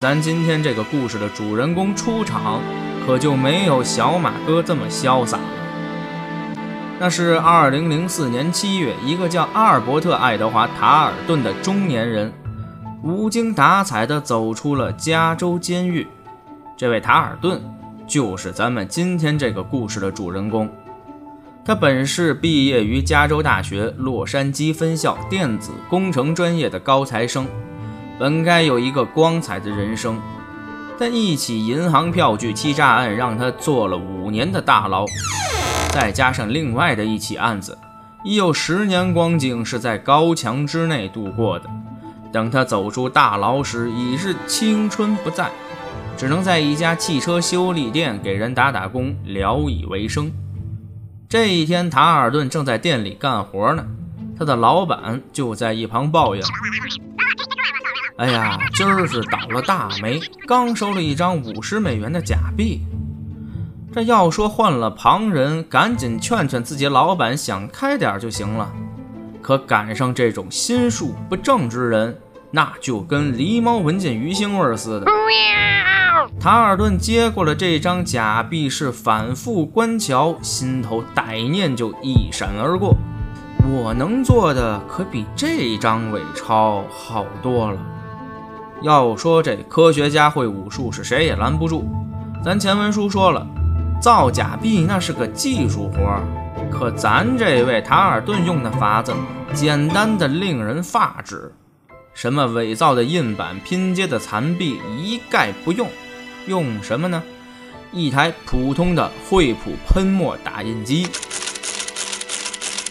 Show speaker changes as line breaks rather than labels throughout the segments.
咱今天这个故事的主人公出场，可就没有小马哥这么潇洒了。那是二零零四年七月，一个叫阿尔伯特·爱德华·塔尔顿的中年人，无精打采地走出了加州监狱。这位塔尔顿，就是咱们今天这个故事的主人公。他本是毕业于加州大学洛杉矶分校电子工程专业的高材生。本该有一个光彩的人生，但一起银行票据欺诈案让他坐了五年的大牢，再加上另外的一起案子，已有十年光景是在高墙之内度过的。等他走出大牢时，已是青春不在，只能在一家汽车修理店给人打打工，聊以为生。这一天，塔尔顿正在店里干活呢，他的老板就在一旁抱怨。哎呀，今儿是倒了大霉，刚收了一张五十美元的假币。这要说换了旁人，赶紧劝劝自己老板，想开点就行了。可赶上这种心术不正之人，那就跟狸猫闻见鱼腥味似的。塔尔顿接过了这张假币，是反复观瞧，心头歹念就一闪而过。我能做的可比这张伪钞好多了。要说这科学家会武术，是谁也拦不住。咱前文书说了，造假币那是个技术活儿，可咱这位塔尔顿用的法子，简单的令人发指。什么伪造的印版、拼接的残币，一概不用。用什么呢？一台普通的惠普喷墨打印机。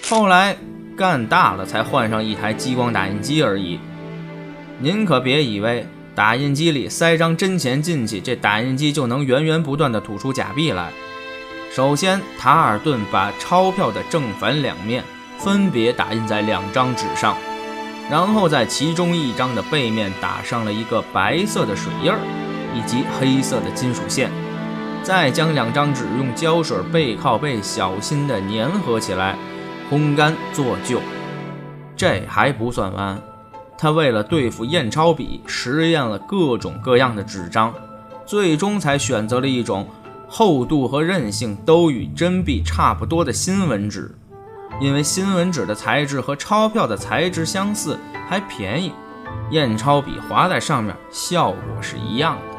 后来干大了，才换上一台激光打印机而已。您可别以为打印机里塞张真钱进去，这打印机就能源源不断的吐出假币来。首先，塔尔顿把钞票的正反两面分别打印在两张纸上，然后在其中一张的背面打上了一个白色的水印儿，以及黑色的金属线，再将两张纸用胶水背靠背小心地粘合起来，烘干做旧。这还不算完。他为了对付验钞笔，实验了各种各样的纸张，最终才选择了一种厚度和韧性都与真币差不多的新闻纸。因为新闻纸的材质和钞票的材质相似，还便宜，验钞笔划在上面效果是一样的。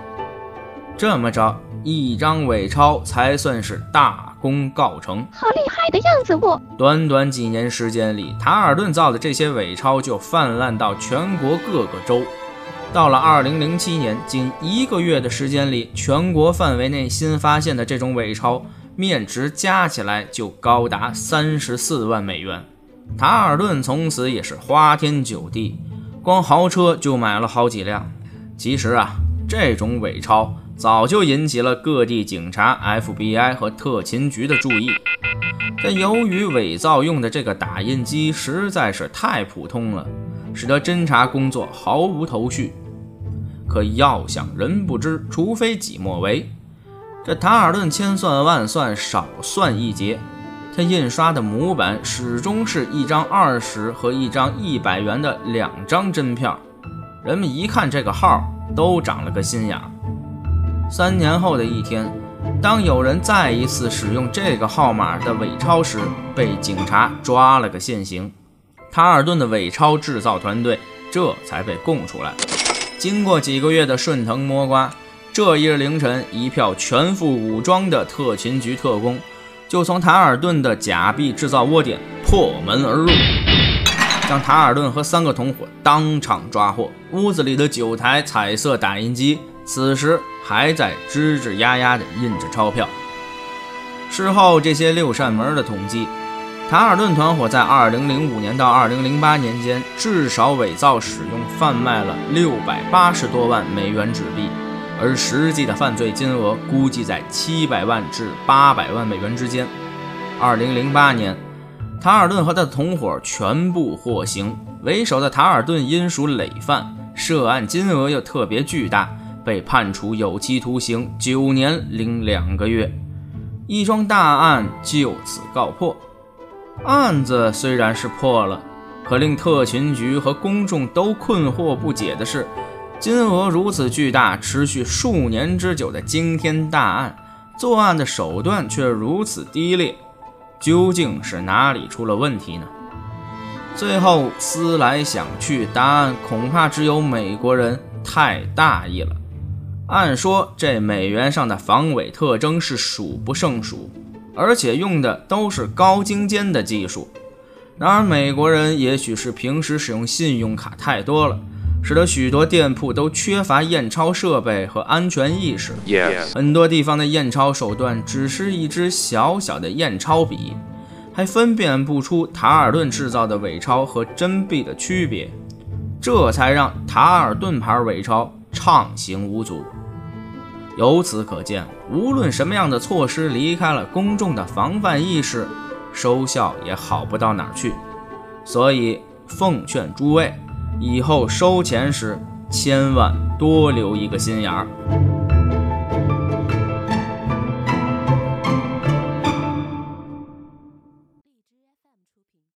这么着，一张伪钞才算是大。功告成，
好厉的样子！我
短短几年时间里，塔尔顿造的这些伪钞就泛滥到全国各个州。到了二零零七年，仅一个月的时间里，全国范围内新发现的这种伪钞面值加起来就高达三十四万美元。塔尔顿从此也是花天酒地，光豪车就买了好几辆。其实啊，这种伪钞。早就引起了各地警察、FBI 和特勤局的注意，但由于伪造用的这个打印机实在是太普通了，使得侦查工作毫无头绪。可要想人不知，除非己莫为。这塔尔顿千算万算，少算一节，他印刷的模板始终是一张二十和一张一百元的两张真票。人们一看这个号，都长了个心眼儿。三年后的一天，当有人再一次使用这个号码的伪钞时，被警察抓了个现行。塔尔顿的伪钞制造团队这才被供出来。经过几个月的顺藤摸瓜，这一日凌晨，一票全副武装的特勤局特工就从塔尔顿的假币制造窝点破门而入，将塔尔顿和三个同伙当场抓获。屋子里的九台彩色打印机。此时还在吱吱呀呀地印着钞票。事后，这些六扇门的统计，塔尔顿团伙在2005年到2008年间，至少伪造使用贩卖了680多万美元纸币，而实际的犯罪金额估计在700万至800万美元之间。2008年，塔尔顿和他的同伙全部获刑，为首的塔尔顿因属累犯，涉案金额又特别巨大。被判处有期徒刑九年零两个月，一桩大案就此告破。案子虽然是破了，可令特勤局和公众都困惑不解的是，金额如此巨大、持续数年之久的惊天大案，作案的手段却如此低劣，究竟是哪里出了问题呢？最后思来想去，答案恐怕只有美国人太大意了。按说这美元上的防伪特征是数不胜数，而且用的都是高精尖的技术。然而美国人也许是平时使用信用卡太多了。使得许多店铺都缺乏验钞设备和安全意识。很多地方的验钞手段只是一支小小的验钞笔，还分辨不出塔尔顿制造的伪钞和真币的区别，这才让塔尔顿牌伪钞畅行无阻。由此可见，无论什么样的措施离开了公众的防范意识，收效也好不到哪儿去。所以，奉劝诸位。以后收钱时，千万多留一个心眼儿。